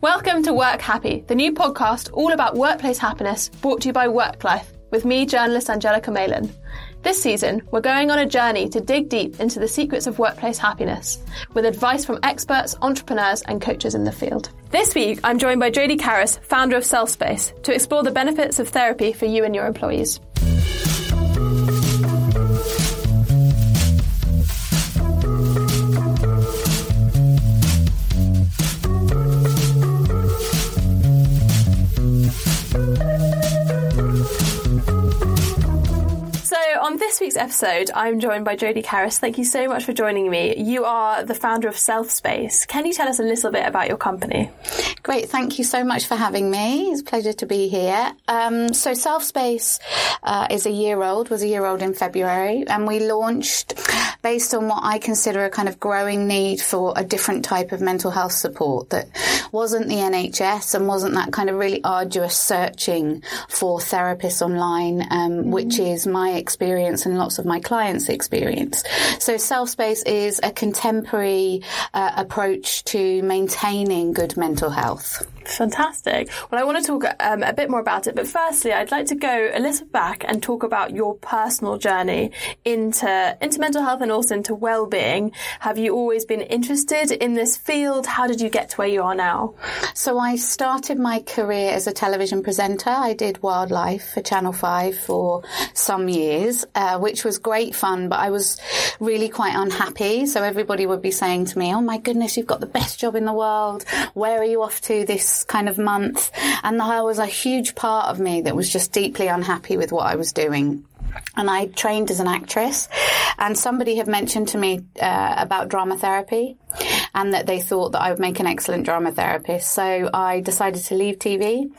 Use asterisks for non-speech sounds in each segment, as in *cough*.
Welcome to Work Happy, the new podcast all about workplace happiness brought to you by WorkLife, with me, journalist Angelica Malin. This season, we're going on a journey to dig deep into the secrets of workplace happiness, with advice from experts, entrepreneurs, and coaches in the field. This week, I'm joined by Jodie Cariss, founder of Selfspace, to explore the benefits of therapy for you and your employees. On this week's episode, I'm joined by Jodie Cariss. Thank you so much for joining me. You are the founder of Selfspace. Can you tell us a little bit about your company? Great, thank you so much for having me. It's a pleasure to be here. Um, so, Selfspace uh, is a year old, was a year old in February, and we launched based on what I consider a kind of growing need for a different type of mental health support that wasn't the NHS and wasn't that kind of really arduous searching for therapists online, um, which is my experience and lots of my clients' experience. So, Self Space is a contemporary uh, approach to maintaining good mental health. Fantastic. Well, I want to talk um, a bit more about it, but firstly, I'd like to go a little back and talk about your personal journey into into mental health and also into well-being. Have you always been interested in this field? How did you get to where you are now? So I started my career as a television presenter. I did wildlife for Channel 5 for some years, uh, which was great fun, but I was really quite unhappy. So everybody would be saying to me, Oh my goodness, you've got the best job in the world. Where are you off to this kind of month? And there was a huge part of me that was just deeply unhappy with what I was doing. And I trained as an actress, and somebody had mentioned to me uh, about drama therapy, and that they thought that I would make an excellent drama therapist. So I decided to leave TV,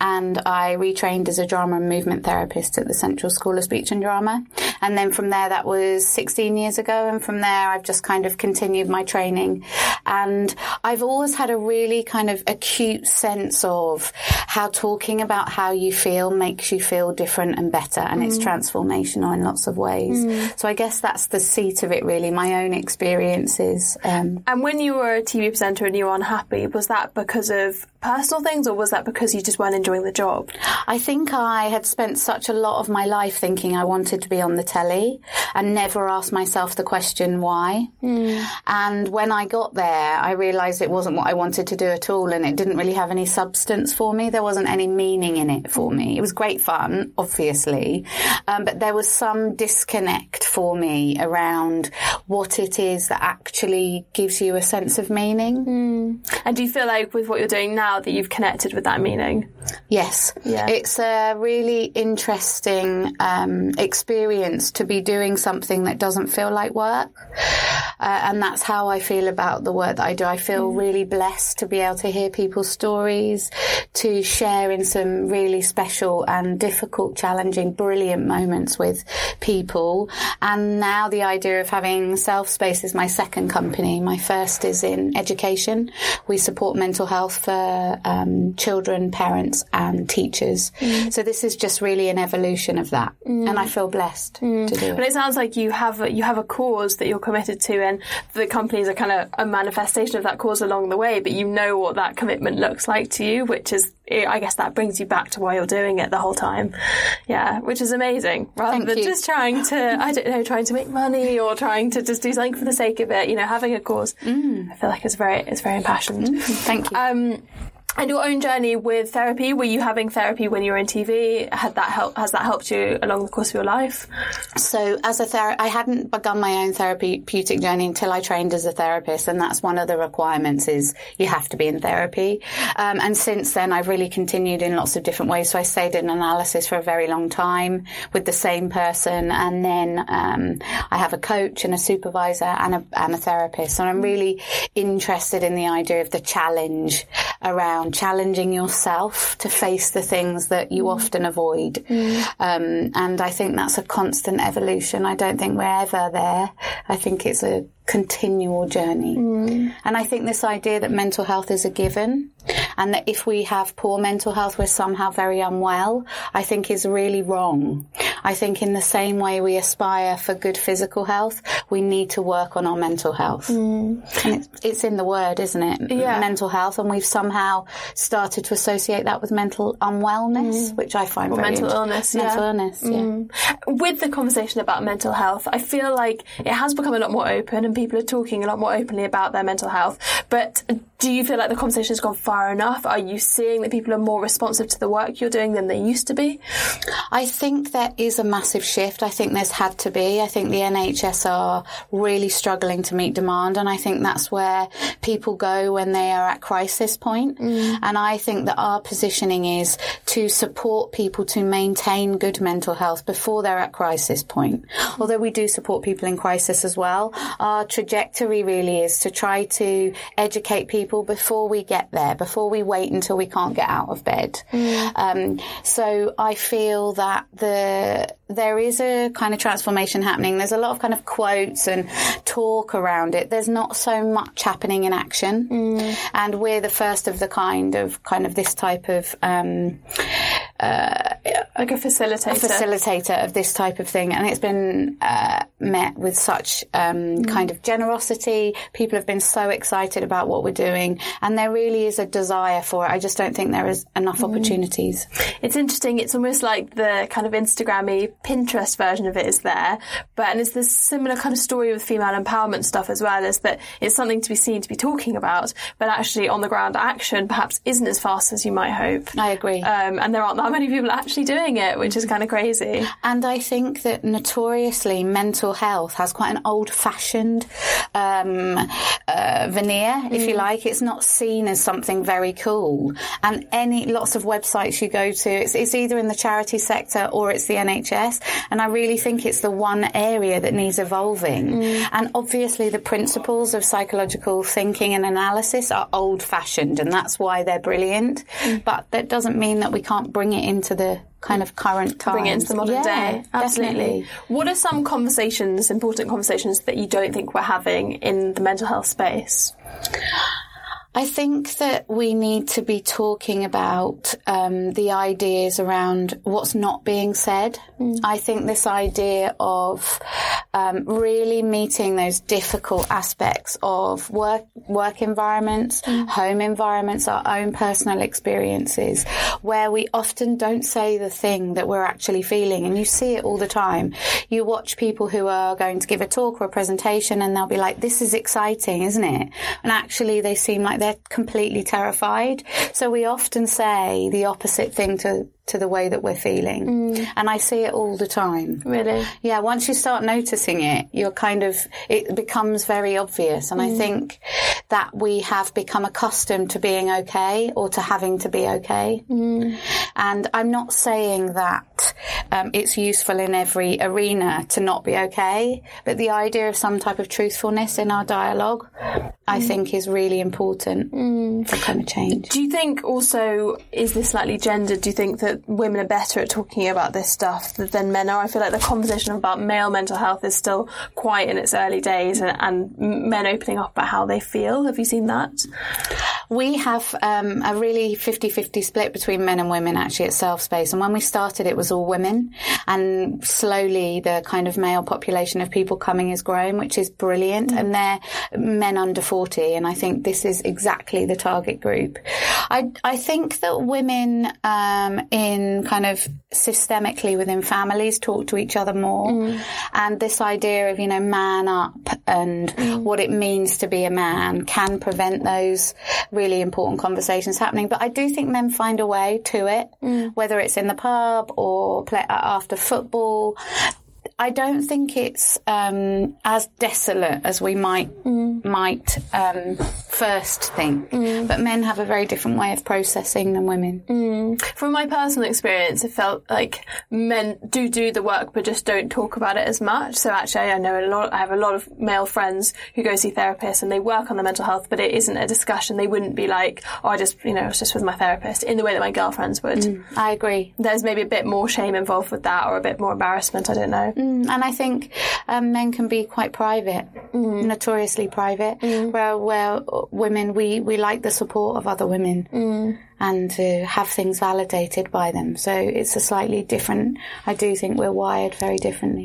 and I retrained as a drama and movement therapist at the Central School of Speech and Drama. And then from there, that was 16 years ago, and from there, I've just kind of continued my training. And I've always had a really kind of acute sense of how talking about how you feel makes you feel different and better, and it's transformational in lots of ways. So I guess that's the seat of it, really. My own experiences. Um, And when you were a TV presenter and you were unhappy, was that because of personal things or was that because you just weren't enjoying the job? I think I had spent such a lot of my life thinking I wanted to be on the telly and never asked myself the question why. And when I got there, I realised it wasn't what I wanted to do at all and it didn't really have any substance for me. There wasn't any meaning in it for me. It was great fun, obviously, um, but there was some disconnect for me around what it is that actually gives you a sense of meaning. And do you feel like with what you're doing now that you've connected with that meaning? Yes. Yeah. It's a really interesting um, experience to be doing something that doesn't feel like work. Uh, and that's how I feel about the work that I do. I feel really blessed to be able to hear people's stories, to share in some really special and difficult, challenging, brilliant moments with people. And now the idea of having Self Space is my second company. My first is in education. We support mental health for um, children, parents, and teachers. So this is just really an evolution of that, and I feel blessed Mm. to do But it. sounds like you have a, you have a cause that you're committed to, and the companies are kind of a manifestation of that cause along the way. But you know what that commitment looks like to you, which is I guess that brings you back to why you're doing it the whole time. Yeah, which is amazing. Rather Thank than you. just trying to, I don't know, trying to make money or trying to just do something for the sake of it. You know, having a cause. Mm. I feel like it's very, it's very impassioned. Mm, thank you. Um, and your own journey with therapy, were you having therapy when you were in TV? Had that help, has that helped you along the course of your life? So, as a therapist I hadn't begun my own therapeutic journey until I trained as a therapist, and that's one of the requirements is you have to be in therapy. Um, and since then, I've really continued in lots of different ways. So, I stayed in analysis for a very long time with the same person, and then um, I have a coach and a supervisor and a, and a therapist. And I'm really interested in the idea of the challenge around challenging yourself to face the things that you mm. often avoid. Mm. Um, and I think that's a constant evolution. I don't think we're ever there. I think it's a continual journey. Mm. And I think this idea that mental health is a given and that if we have poor mental health, we're somehow very unwell, I think is really wrong. I think in the same way we aspire for good physical health, we need to work on our mental health. Mm. And it's, it's in the word, isn't it? Yeah. Mental health. And we've somehow started to associate that with mental unwellness, mm. which I find Or very mental illness, Mental yeah. illness, yeah. Mm. with the conversation about mental health, I feel like it has become a lot more open and people are talking a lot more openly about their mental health. But do you feel like the conversation has gone far enough? Are you seeing that people are more responsive to the work you're doing than they used to be? I think there is a massive shift. I think there's had to be. I think the NHS are really struggling to meet demand, and I think that's where people go when they are at crisis point. And I think that our positioning is to support people to maintain good mental health before they're at crisis point. Although we do support people in crisis as well, our trajectory really is to try to educate people before we get there, before we wait until we can't get out of bed. Um, so I feel that the there is a kind of transformation happening. There's a lot of kind of quotes and talk around it. There's not so much happening in action, and we're the first of the kind of kind of this type of um, Like a facilitator. a facilitator of this type of thing, and it's been uh, met with such um, kind of generosity. People have been so excited about what we're doing, and there really is a desire for it. I just don't think there is enough opportunities. It's interesting. It's almost like the kind of Instagrammy Pinterest version of it is there, but and it's this similar kind of story with female empowerment stuff as well. Is that it's something to be seen, to be talking about, but actually on the ground action perhaps isn't as fast as you might hope. I agree. Um, and there aren't that many people are actually doing it, which is kind of crazy. And I think that notoriously mental health has quite an old fashioned um, uh, veneer, if you like. It's not seen as something very cool. And any lots of websites you go to, it's, it's either in the charity sector or it's the NHS. And I really think it's the one area that needs evolving. And obviously, the principles of psychological thinking and analysis are old fashioned, and that's why they're brilliant. But that doesn't mean that we can't bring it into the kind of current times. Bring it into the modern Yeah, day. Absolutely. definitely. What are some conversations, important conversations, that you don't think we're having in the mental health space? I think that we need to be talking about um, the ideas around what's not being said. I think this idea of um, really meeting those difficult aspects of work work environments, home environments, our own personal experiences, where we often don't say the thing that we're actually feeling, and you see it all the time. You watch people who are going to give a talk or a presentation, and they'll be like, "This is exciting, isn't it?" And actually, they seem like they're completely terrified. So we often say the opposite thing to to the way that we're feeling, mm. and I see it all the time. Really? Yeah, once you start noticing it, you're kind of, it becomes very obvious. And I mm. think that we have become accustomed to being okay or to having to be okay. Mm. And I'm not saying that um, it's useful in every arena to not be okay, but the idea of some type of truthfulness in our dialogue, I mm. think is really important mm. for kind of change. Do you think also, is this slightly gendered? Do you think that women are better at talking about this stuff than men are? I feel like the conversation about male mental health is still quite in its early days and, and men opening up about how they feel. Have you seen that? We have um, a really 50 50 split between men and women actually at Self Space. And when we started, it was all women. And slowly, the kind of male population of people coming is growing, which is brilliant. And they're men under 40. And I think this is exactly the target group. I, I think that women um, in kind of systemically within families talk to each other more. Mm. And this idea of, you know, man up and Mm. what it means to be a man can prevent those really important conversations happening. But I do think men find a way to it, Mm. whether it's in the pub or play, after football. I don't think it's um, as desolate as we might might um, first think. But men have a very different way of processing than women. From my personal experience, it felt like men do do the work, but just don't talk about it as much. So actually, I know a lot. I have a lot of male friends who go see therapists and they work on their mental health, but it isn't a discussion. They wouldn't be like, "Oh, I just, you know, I was just with my therapist," in the way that my girlfriends would. I agree. There's maybe a bit more shame involved with that, or a bit more embarrassment. I don't know. Mm, And I think um, men can be quite private, notoriously private, where, where women, we, we like the support of other women and to have things validated by them. So it's a slightly different, I do think we're wired very differently.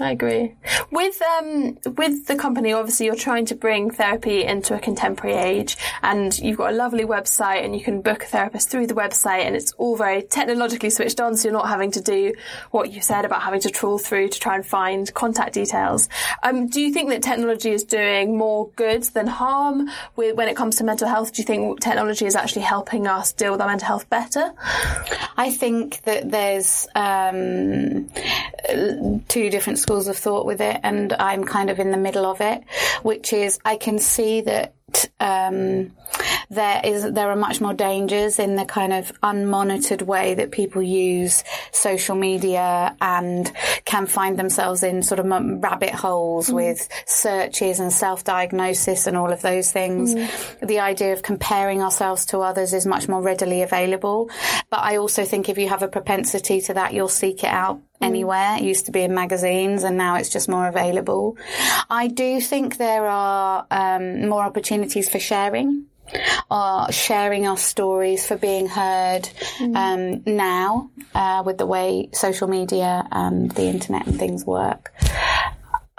I agree. With um with the company, obviously you're trying to bring therapy into a contemporary age, and you've got a lovely website, and you can book a therapist through the website, and it's all very technologically switched on, so you're not having to do what you said about having to trawl through to try and find contact details. Um, do you think that technology is doing more good than harm when it comes to mental health? Do you think technology is actually helping us deal with our mental health better? I think that there's um, two different schools of thought with it, and I'm kind of in the middle of it, which is I can see that um, there is there are much more dangers in the kind of unmonitored way that people use social media and can find themselves in sort of rabbit holes with searches and self-diagnosis and all of those things. The idea of comparing ourselves to others is much more readily available, but I also think if you have a propensity to that, you'll seek it out anywhere. It used to be in magazines and now it's just more available. I do think there are um, more opportunities for sharing. Or sharing our stories for being heard um, now uh, with the way social media and the internet and things work.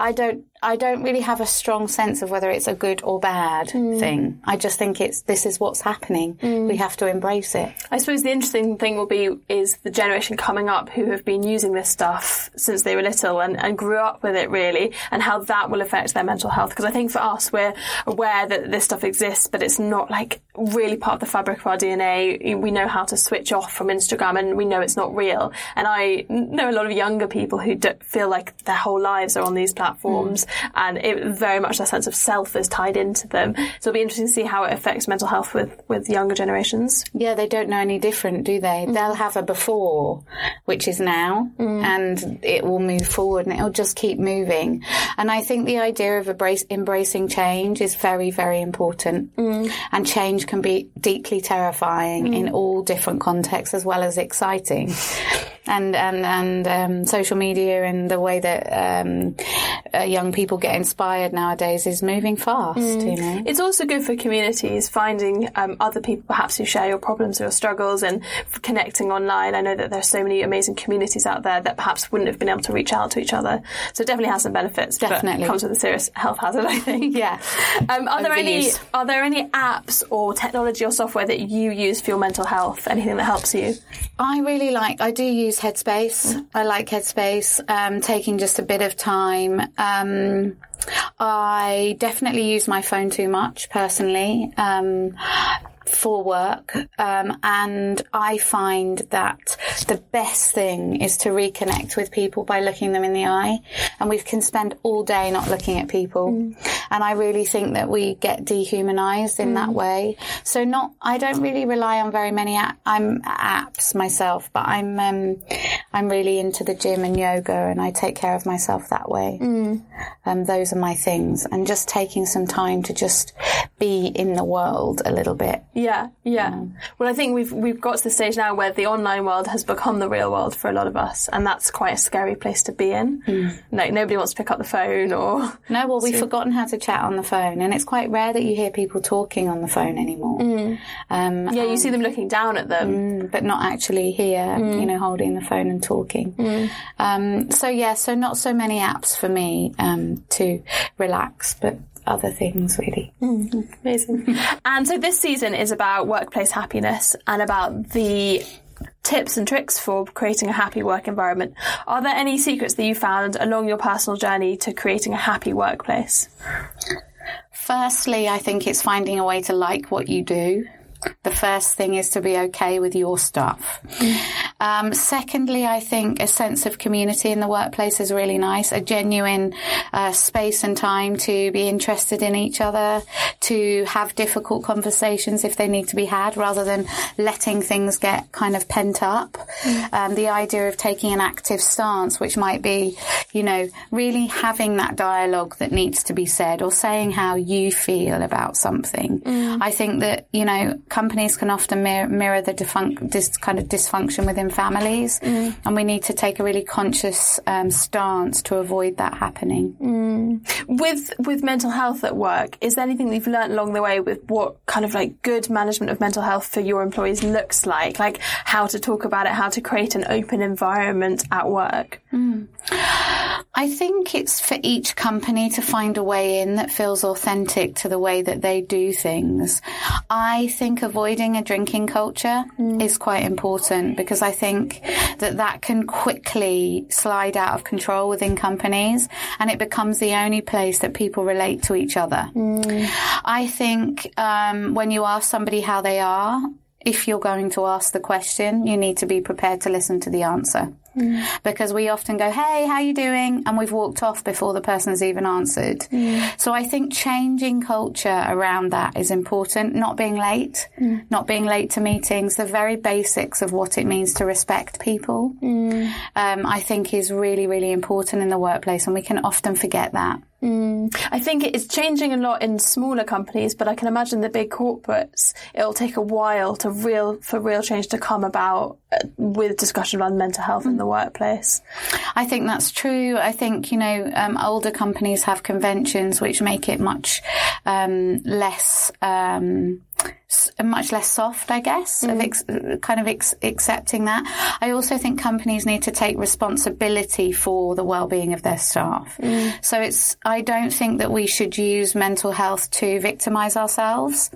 I don't. I don't really have a strong sense of whether it's a good or bad mm. thing. I just think it's this is what's happening. Mm. We have to embrace it. I suppose the interesting thing will be is the generation coming up who have been using this stuff since they were little and, and grew up with it really, and how that will affect their mental health. Because I think for us, we're aware that this stuff exists, but it's not like really part of the fabric of our DNA. We know how to switch off from Instagram, and we know it's not real. And I know a lot of younger people who feel like their whole lives are on these platforms, and it very much their sense of self is tied into them. So it'll be interesting to see how it affects mental health with with younger generations. Yeah, they don't know any different, do they? Mm-hmm. They'll have a before, which is now, mm. and it will move forward and it'll just keep moving. And I think the idea of embrace, embracing change is very, very important. Mm. And change can be deeply terrifying mm. in all different contexts as well as exciting. And and and um, social media and the way that um, uh, young people get inspired nowadays is moving fast. You know, It's also good for communities, finding um, other people perhaps who share your problems or your struggles and connecting online. I know that there's so many amazing communities out there that perhaps wouldn't have been able to reach out to each other. So it definitely has some benefits. Definitely. Comes with a serious health hazard, I think. *laughs* Yeah. Um, are there any. Are there any apps or technology or software that you use for your mental health? Anything that helps you? I really like, I do use Headspace. I like Headspace, um, taking just a bit of time. Um, I definitely use my phone too much personally. Um, for work, um, and I find that the best thing is to reconnect with people by looking them in the eye. And we can spend all day not looking at people, and I really think that we get dehumanized in that way. So, not I don't really rely on very many app, I'm apps myself, but I'm um, I'm really into the gym and yoga, and I take care of myself that way. Mm. Um, those are my things, and just taking some time to just be in the world a little bit. Yeah, yeah. Mm. Well, I think we've we've got to the stage now where the online world has become the real world for a lot of us, and that's quite a scary place to be in. Mm. Like nobody wants to pick up the phone or No, well, we've forgotten how to chat on the phone, and it's quite rare that you hear people talking on the phone anymore. Um, yeah, you see them looking down at them. but not actually here, you know, holding the phone and talking. Um, so yeah, so not so many apps for me um, to relax, but other things really. Amazing. *laughs* and so this season is about workplace happiness and about the tips and tricks for creating a happy work environment. Are there any secrets that you found along your personal journey to creating a happy workplace? Firstly, I think it's finding a way to like what you do. The first thing is to be okay with your stuff. Um, secondly, I think a sense of community in the workplace is really nice. A genuine uh, space and time to be interested in each other, to have difficult conversations if they need to be had, rather than letting things get kind of pent up. Um, the idea of taking an active stance, which might be, you know, really having that dialogue that needs to be said, or saying how you feel about something. I think that you know companies can often mirror, mirror the defun- this kind of dysfunction within families, mm. and we need to take a really conscious um, stance to avoid that happening. Mm. With with mental health at work, is there anything you've learned along the way with what kind of like good management of mental health for your employees looks like? Like how to talk about it, how to create an open environment at work? Mm. I think it's for each company to find a way in that feels authentic to the way that they do things. I think avoiding a drinking culture is quite important because I think that that can quickly slide out of control within companies and it becomes the only place that people relate to each other. I think um, when you ask somebody how they are, if you're going to ask the question, you need to be prepared to listen to the answer. Mm. Because we often go, hey, how you doing? And we've walked off before the person's even answered. Mm. So I think changing culture around that is important. Not being late, mm. not being late to meetings, the very basics of what it means to respect people, um, I think is really, really important in the workplace. And we can often forget that. I think it's changing a lot in smaller companies, but I can imagine the big corporates, it'll take a while to real for real change to come about with discussion around mental health in the workplace. I think that's true. I think, you know, um, older companies have conventions which make it much um, less. Um, much less soft, I guess, of mm. ex- kind of ex- accepting that. I also think companies need to take responsibility for the well-being of their staff. Mm. So it's, I don't think that we should use mental health to victimize ourselves.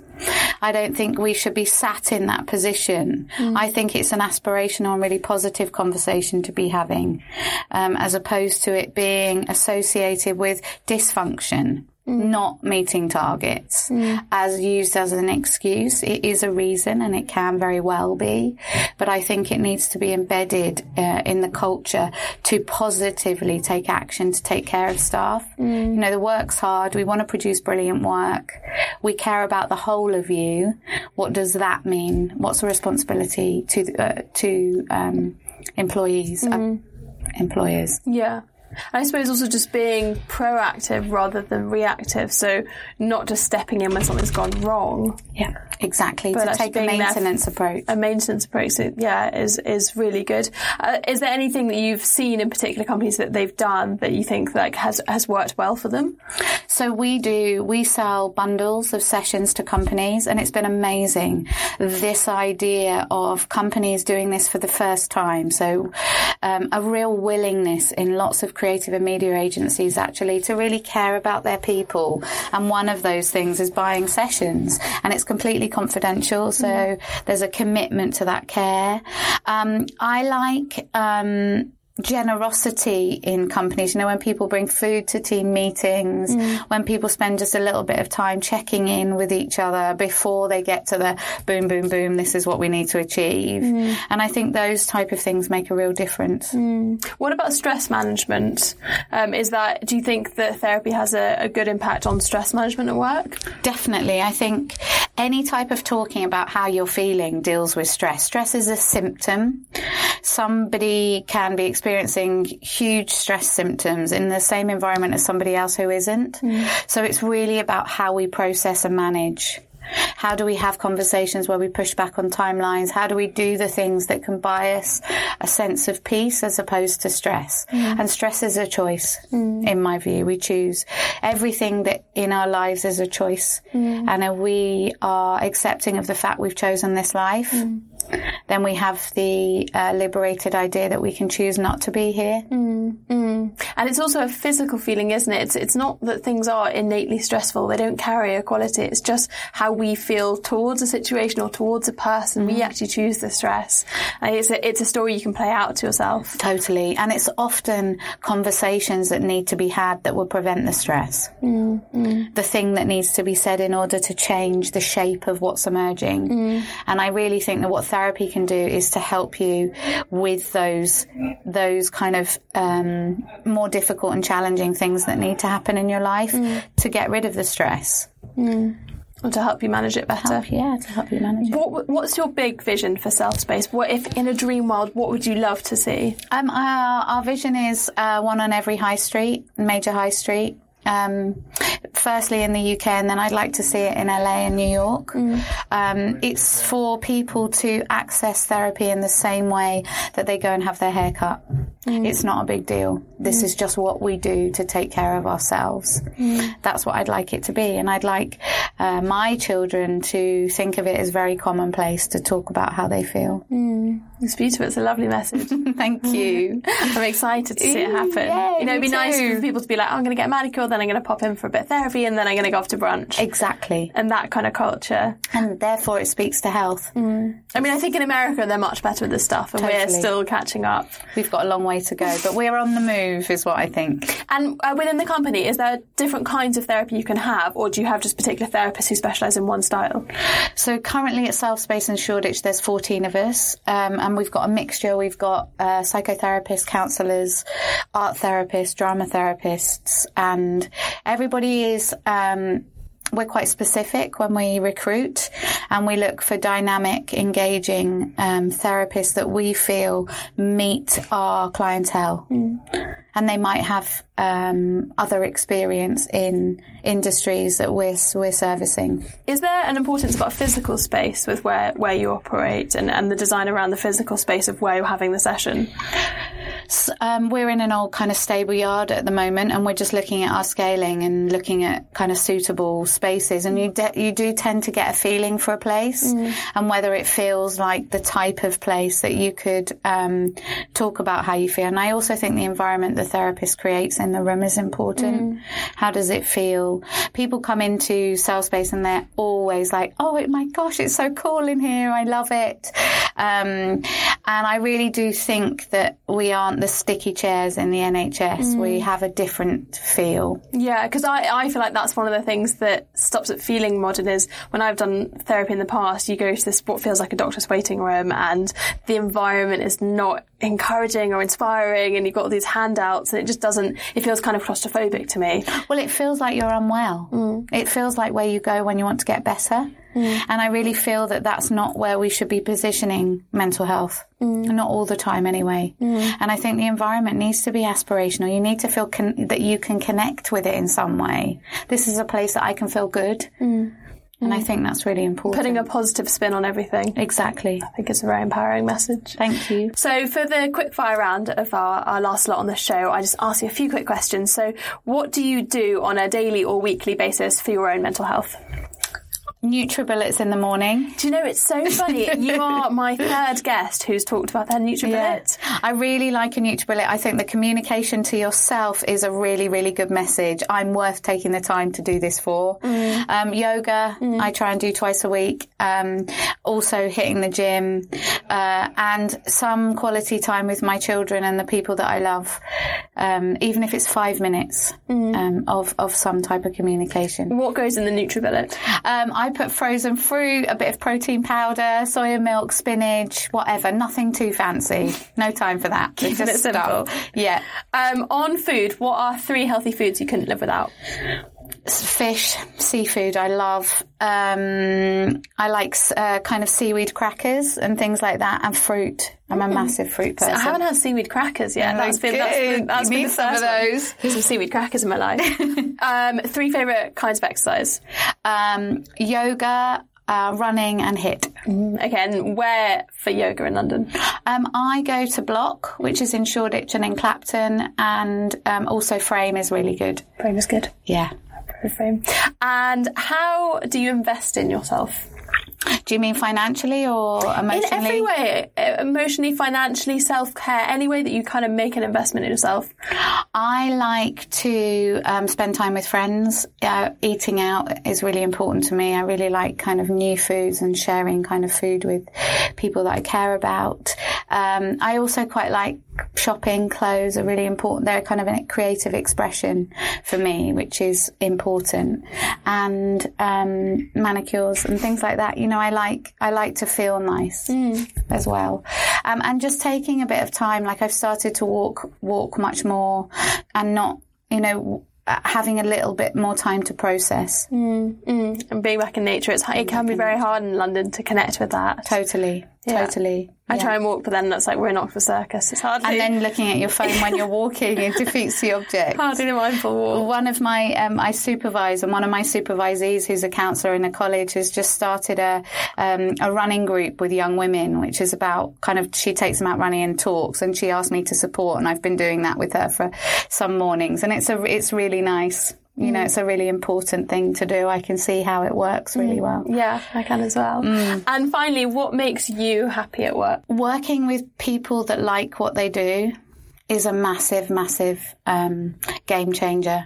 I don't think we should be sat in that position. Mm. I think it's an aspirational and really positive conversation to be having, um, as opposed to it being associated with dysfunction. Not meeting targets as used as an excuse. It is a reason and it can very well be, but I think it needs to be embedded uh, in the culture to positively take action to take care of staff. You know, the work's hard. We want to produce brilliant work. We care about the whole of you. What does that mean? What's the responsibility to uh, to um, employees, uh, employers? Yeah. And I suppose also just being proactive rather than reactive. So not just stepping in when something's gone wrong. Yeah, exactly. But to take a maintenance approach. A maintenance approach, so, yeah, is is really good. Uh, is there anything that you've seen in particular companies that they've done that you think like has has worked well for them? So we do, we sell bundles of sessions to companies and it's been amazing. This idea of companies doing this for the first time. So, um, a real willingness in lots of creative and media agencies actually to really care about their people. And one of those things is buying sessions and it's completely confidential. So there's a commitment to that care. Um, I like, um, generosity in companies. You know, when people bring food to team meetings, mm. when people spend just a little bit of time checking in with each other before they get to the boom, boom, boom, this is what we need to achieve. Mm. And I think those type of things make a real difference. Mm. What about stress management? Um, is that do you think that therapy has a, a good impact on stress management at work? Definitely. I think any type of talking about how you're feeling deals with stress. Stress is a symptom. Somebody can be experiencing huge stress symptoms in the same environment as somebody else who isn't. Mm. So it's really about how we process and manage. How do we have conversations where we push back on timelines? How do we do the things that can buy us a sense of peace as opposed to stress? Mm. And stress is a choice, mm. in my view. We choose everything that in our lives is a choice. And uh, we are accepting of the fact we've chosen this life. Then we have the uh, liberated idea that we can choose not to be here. Mm, mm. And it's also a physical feeling, isn't it? It's, it's not that things are innately stressful. They don't carry a quality. It's just how we feel towards a situation or towards a person. We mm. actually choose the stress. And it's a, it's a story you can play out to yourself. Totally. And it's often conversations that need to be had that will prevent the stress. The thing that needs to be said in order to change the shape of what's emerging. And I really think that what therapy can do is to help you with those, those kind of, um, more difficult and challenging things that need to happen in your life to get rid of the stress. Or to help you manage it better. Help, yeah, to help you manage it. What, what's your big vision for Self Space? What if in a dream world, what would you love to see? Um, our, our vision is uh, one on every high street, major high street. Um, firstly in the UK, and then I'd like to see it in LA and New York. Um, it's for people to access therapy in the same way that they go and have their hair cut. Mm. It's not a big deal. This mm. is just what we do to take care of ourselves. Mm. That's what I'd like it to be, and I'd like uh, my children to think of it as very commonplace to talk about how they feel. It's beautiful. It's a lovely message. *laughs* *laughs* Thank you. I'm excited to see it happen. Yay, you know, it'd be me nice too. for people to be like, oh, I'm going to get a manicure, then I'm going to pop in for a bit of therapy, and then I'm going to go off to brunch. Exactly. and that kind of culture. And therefore it speaks to health. I mean, I think in America they're much better with this stuff, and we're still catching up. We've got a long way to go, but we're on the move, is what I think. And uh, within the company, is there different kinds of therapy you can have, or do you have just particular therapists who specialise in one style? So currently at Self Space in Shoreditch, there's 14 of us, um, and we've got a mixture. We've got uh, psychotherapists, counsellors, art therapists, drama therapists, and everybody is. Um, we're quite specific when we recruit and we look for dynamic, engaging um, therapists that we feel meet our clientele. And they might have um, other experience in industries that we're, we're servicing. Is there an importance about physical space with where, where you operate and, and the design around the physical space of where you're having the session? S- Um, we're in an old kind of stable yard at the moment, and we're just looking at our scaling and looking at kind of suitable spaces. And you de- you do tend to get a feeling for a place and whether it feels like the type of place that you could um, talk about how you feel. And I also think the environment the therapist creates in the room is important. How does it feel? People come into Self Space and they're always like, "Oh my gosh, it's so cool in here! I love it." Um, and I really do think that we aren't the sticky chairs in the NHS. We have a different feel. Yeah, because I, I feel like that's one of the things that stops it feeling modern is when I've done therapy in the past, you go to this what feels like a doctor's waiting room and the environment is not encouraging or inspiring and you've got all these handouts and it just doesn't, it feels kind of claustrophobic to me. Well, it feels like you're unwell. Mm. It feels like where you go when you want to get better. Mm. And I really feel that that's not where we should be positioning mental health. Mm. Not all the time, anyway. And I think the environment needs to be aspirational. You need to feel con- that you can connect with it in some way. This is a place that I can feel good. And I think that's really important. Putting a positive spin on everything. exactly. I think it's a very empowering message. Thank you. So for the quick fire round of our, our last lot on the show, I just ask you a few quick questions. So what do you do on a daily or weekly basis for your own mental health? NutriBullets in the morning. Do you know, it's so funny. you *laughs* are my third guest who's talked about their NutriBullet. I really like a NutriBullet. I think the communication to yourself is a really, really good message. I'm worth taking the time to do this for. Um, yoga, I try and do twice a week. Um, also hitting the gym, uh, and some quality time with my children and the people that I love. Um, even if it's five minutes um, of of some type of communication. What goes in the NutriBullet? Um, I put frozen fruit, a bit of protein powder, soya milk, spinach, whatever. Nothing too fancy. No time for that. Keeping just it simple. stuff. Yeah. Um, on food, what are three healthy foods you couldn't live without? Fish, seafood, I love. Um, I like uh, kind of seaweed crackers and things like that, and fruit. I'm a massive fruit person. I haven't had seaweed crackers yet. Oh, That's been that's been, that's been some of first one. those. Here's some seaweed crackers in my life. *laughs* um, three favorite kinds of exercise. um, yoga, uh, running, and HIIT. Again, where for yoga in London? Um, I go to Block, which is in Shoreditch and in Clapton, and um, also Frame is really good. Frame is good. Yeah. Frame. And how do you invest in yourself? Do you mean financially or emotionally? In every way, uh, emotionally, financially, self care, any way that you kind of make an investment in yourself. I like to um, spend time with friends. Uh, eating out is really important to me. I really like kind of new foods and sharing kind of food with people that I care about. Um, I also quite like shopping. Clothes are really important. They're kind of a creative expression for me, which is important. And um, manicures and things like that. You know, I like I like to feel nice mm. as well. Um, and just taking a bit of time. Like I've started to walk walk much more, and not you know having a little bit more time to process. Mm, mm. And being back in nature, it's, it can be very hard in London to connect with that. Totally, yeah. totally. I yeah. try and walk, but then that's like we're in Oxford Circus. It's hardly. And then looking at your *laughs* phone when you're walking, it defeats the object. Hardly a mindful walk. One of my, um, I supervise, and one of my supervisees, who's a counsellor in a college, has just started a um, a running group with young women, which is about kind of she takes them out running and talks, and she asked me to support, and I've been doing that with her for some mornings, and it's a it's really nice. You know, mm. it's a really important thing to do. I can see how it works really mm. well. Yeah, I can as well. Mm. And finally, what makes you happy at work? Working with people that like what they do is a massive, massive um, game changer.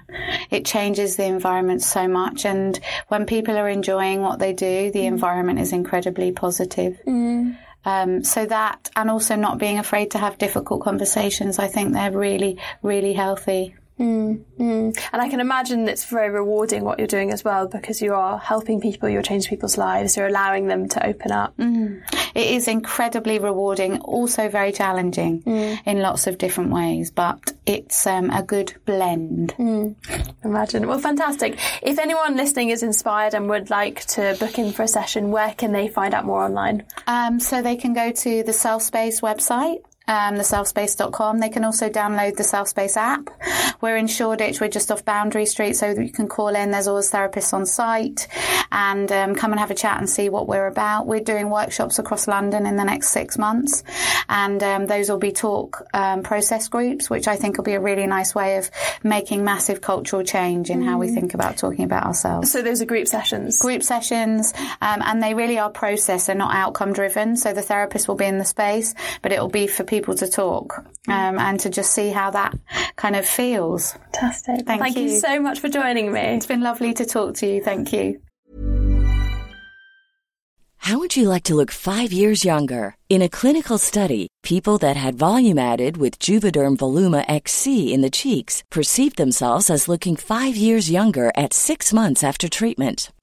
It changes the environment so much, and when people are enjoying what they do, the mm. environment is incredibly positive. Mm. Um, so that, and also not being afraid to have difficult conversations, I think they're really, really healthy. Mm, mm. And I can imagine it's very rewarding what you're doing as well because you are helping people, you're changing people's lives, you're allowing them to open up. Mm. It is incredibly rewarding, also very challenging mm. in lots of different ways, but it's um, a good blend. Mm. Imagine. Well, fantastic. If anyone listening is inspired and would like to book in for a session, where can they find out more online? Um, so they can go to the Self Space website um, theselfspace.com. They can also download the Selfspace app. We're in Shoreditch. We're just off Boundary Street, so that you can call in. There's always therapists on site, and um, come and have a chat and see what we're about. We're doing workshops across London in the next six months, and um, those will be talk um, process groups, which I think will be a really nice way of making massive cultural change in mm. how we mm. think about talking about ourselves. So those are group sessions. Group sessions, um, and they really are process and not outcome driven. So the therapist will be in the space, but it will be for people people to talk um, and to just see how that kind of feels. Fantastic. Thank, Thank you. you so much for joining me. It's been lovely to talk to you. Thank you. How would you like to look five years younger? In a clinical study, people that had volume added with Juvederm Voluma XC in the cheeks perceived themselves as looking five years younger at six months after treatment.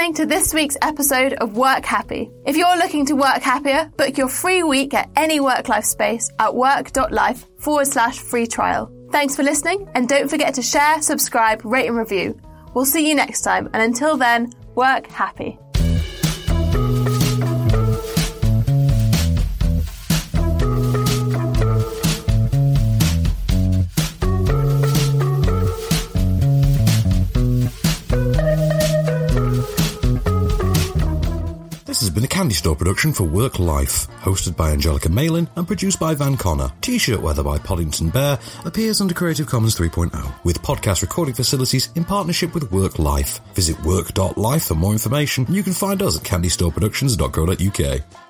listening to this week's episode of Work Happy. If you're looking to work happier, book your free week at any work life space at work.life forward slash free trial. Thanks for listening, and don't forget to share, subscribe, rate, and review. We'll see you next time, and until then, work happy. Has been a Candy Store production for Work Life, hosted by Angelica Malin and produced by Van Connor. T-shirt weather by Podington Bear appears under Creative Commons 3.0 with podcast recording facilities in partnership with Work Life. Visit work.life for more information you can find us at candystoreproductions.co.uk.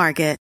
Market.